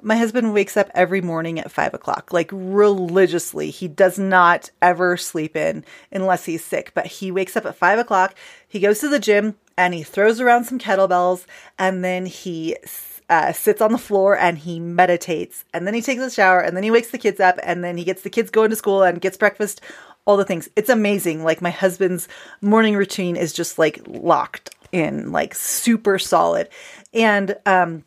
my husband wakes up every morning at five o'clock, like religiously. He does not ever sleep in unless he's sick, but he wakes up at five o'clock. He goes to the gym and he throws around some kettlebells and then he uh, sits on the floor and he meditates and then he takes a shower and then he wakes the kids up and then he gets the kids going to school and gets breakfast all the things it's amazing like my husband's morning routine is just like locked in like super solid and um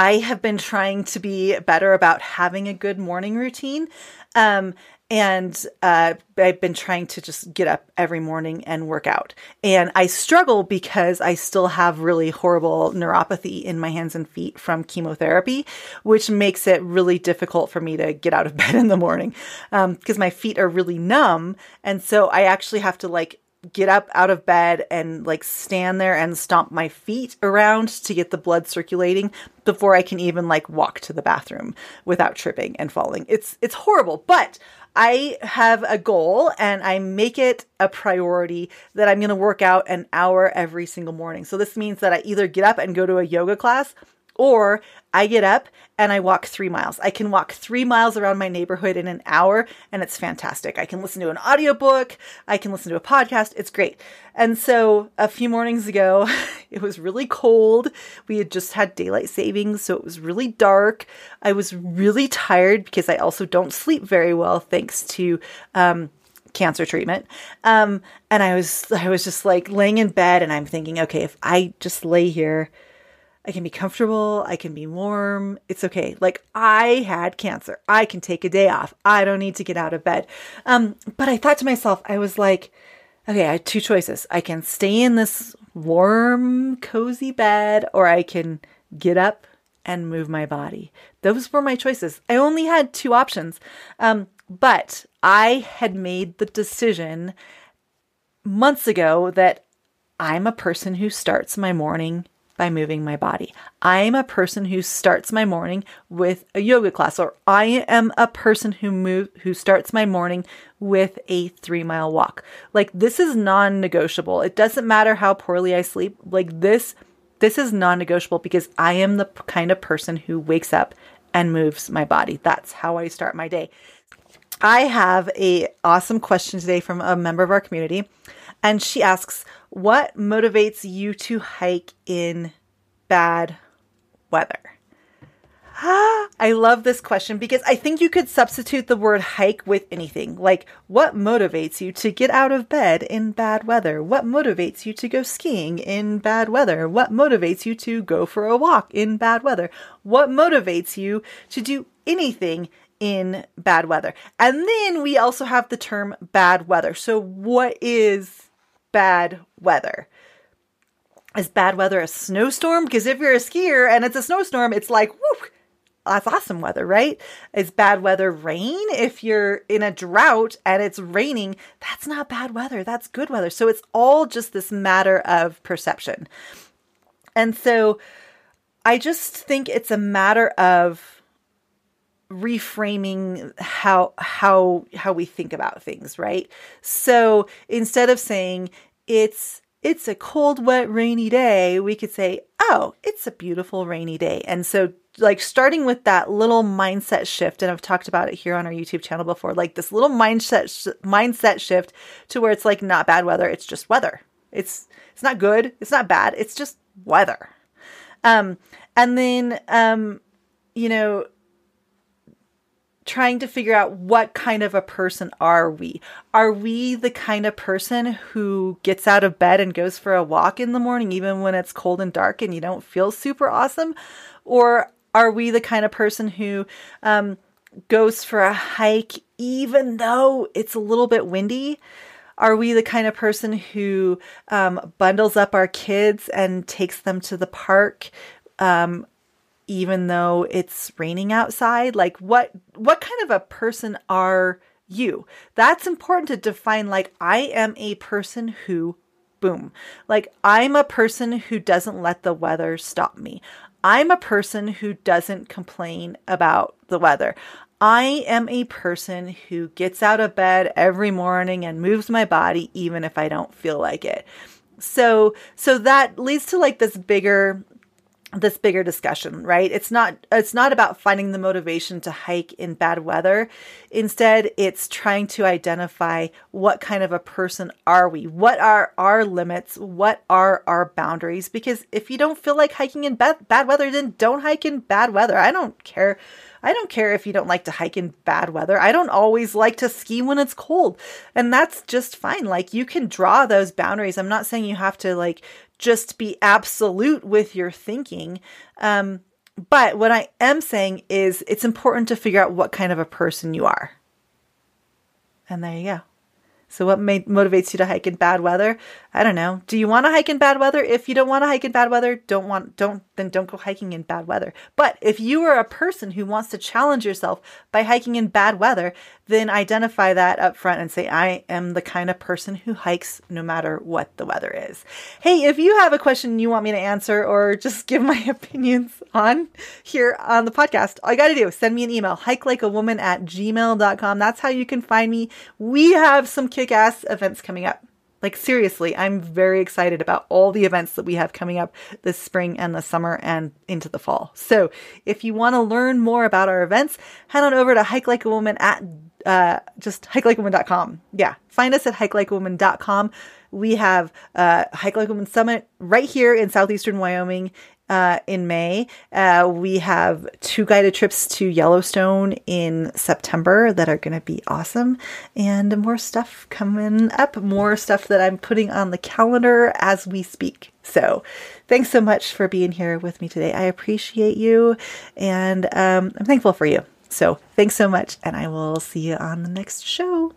I have been trying to be better about having a good morning routine. Um, and uh, I've been trying to just get up every morning and work out. And I struggle because I still have really horrible neuropathy in my hands and feet from chemotherapy, which makes it really difficult for me to get out of bed in the morning because um, my feet are really numb. And so I actually have to like get up out of bed and like stand there and stomp my feet around to get the blood circulating before I can even like walk to the bathroom without tripping and falling. It's it's horrible, but I have a goal and I make it a priority that I'm going to work out an hour every single morning. So this means that I either get up and go to a yoga class or I get up and I walk three miles. I can walk three miles around my neighborhood in an hour and it's fantastic. I can listen to an audiobook. I can listen to a podcast. It's great. And so a few mornings ago, it was really cold. We had just had daylight savings. So it was really dark. I was really tired because I also don't sleep very well thanks to, um, cancer treatment. Um, and I was, I was just like laying in bed and I'm thinking, okay, if I just lay here, I can be comfortable. I can be warm. It's okay. Like I had cancer. I can take a day off. I don't need to get out of bed. Um, but I thought to myself, I was like, okay, I have two choices. I can stay in this warm, cozy bed, or I can get up and move my body. Those were my choices. I only had two options. Um, but I had made the decision months ago that I'm a person who starts my morning by moving my body. I am a person who starts my morning with a yoga class, or I am a person who move who starts my morning with a three mile walk. Like this is non-negotiable. It doesn't matter how poorly I sleep. Like this, this is non-negotiable because I am the kind of person who wakes up and moves my body. That's how I start my day. I have a awesome question today from a member of our community. And she asks, What motivates you to hike in bad weather? I love this question because I think you could substitute the word hike with anything. Like, what motivates you to get out of bed in bad weather? What motivates you to go skiing in bad weather? What motivates you to go for a walk in bad weather? What motivates you to do anything in bad weather? And then we also have the term bad weather. So, what is bad weather. Is bad weather a snowstorm? Because if you're a skier and it's a snowstorm, it's like, whoo, that's awesome weather, right? Is bad weather rain? If you're in a drought and it's raining, that's not bad weather. That's good weather. So it's all just this matter of perception. And so I just think it's a matter of reframing how how how we think about things right? So instead of saying it's it's a cold wet rainy day we could say oh it's a beautiful rainy day. And so like starting with that little mindset shift and I've talked about it here on our YouTube channel before like this little mindset sh- mindset shift to where it's like not bad weather it's just weather. It's it's not good it's not bad it's just weather. Um and then um you know trying to figure out what kind of a person are we? Are we the kind of person who gets out of bed and goes for a walk in the morning, even when it's cold and dark and you don't feel super awesome? Or are we the kind of person who um, goes for a hike even though it's a little bit windy? Are we the kind of person who um, bundles up our kids and takes them to the park um, even though it's raining outside? Like what what kind of a person are you? That's important to define like I am a person who boom. Like I'm a person who doesn't let the weather stop me. I'm a person who doesn't complain about the weather. I am a person who gets out of bed every morning and moves my body even if I don't feel like it. So so that leads to like this bigger this bigger discussion, right? It's not it's not about finding the motivation to hike in bad weather. Instead, it's trying to identify what kind of a person are we? What are our limits? What are our boundaries? Because if you don't feel like hiking in bad bad weather, then don't hike in bad weather. I don't care. I don't care if you don't like to hike in bad weather. I don't always like to ski when it's cold. And that's just fine. Like you can draw those boundaries. I'm not saying you have to like just be absolute with your thinking. Um, but what I am saying is it's important to figure out what kind of a person you are. And there you go. So, what motivates you to hike in bad weather? I don't know. Do you want to hike in bad weather? If you don't want to hike in bad weather, don't want don't then don't go hiking in bad weather. But if you are a person who wants to challenge yourself by hiking in bad weather, then identify that up front and say, I am the kind of person who hikes no matter what the weather is. Hey, if you have a question you want me to answer or just give my opinions on here on the podcast, all you got to do is send me an email, hike like a woman at gmail.com. That's how you can find me. We have some kick ass events coming up. Like, seriously, I'm very excited about all the events that we have coming up this spring and the summer and into the fall. So, if you want to learn more about our events, head on over to hike like a woman at uh, just hikelikeawoman.com. Yeah, find us at hikelikeawoman.com. We have uh, Hike Like a Woman Summit right here in southeastern Wyoming uh, in May. Uh, we have two guided trips to Yellowstone in September that are going to be awesome, and more stuff coming up, more stuff that I'm putting on the calendar as we speak. So, thanks so much for being here with me today. I appreciate you, and um, I'm thankful for you. So, thanks so much, and I will see you on the next show.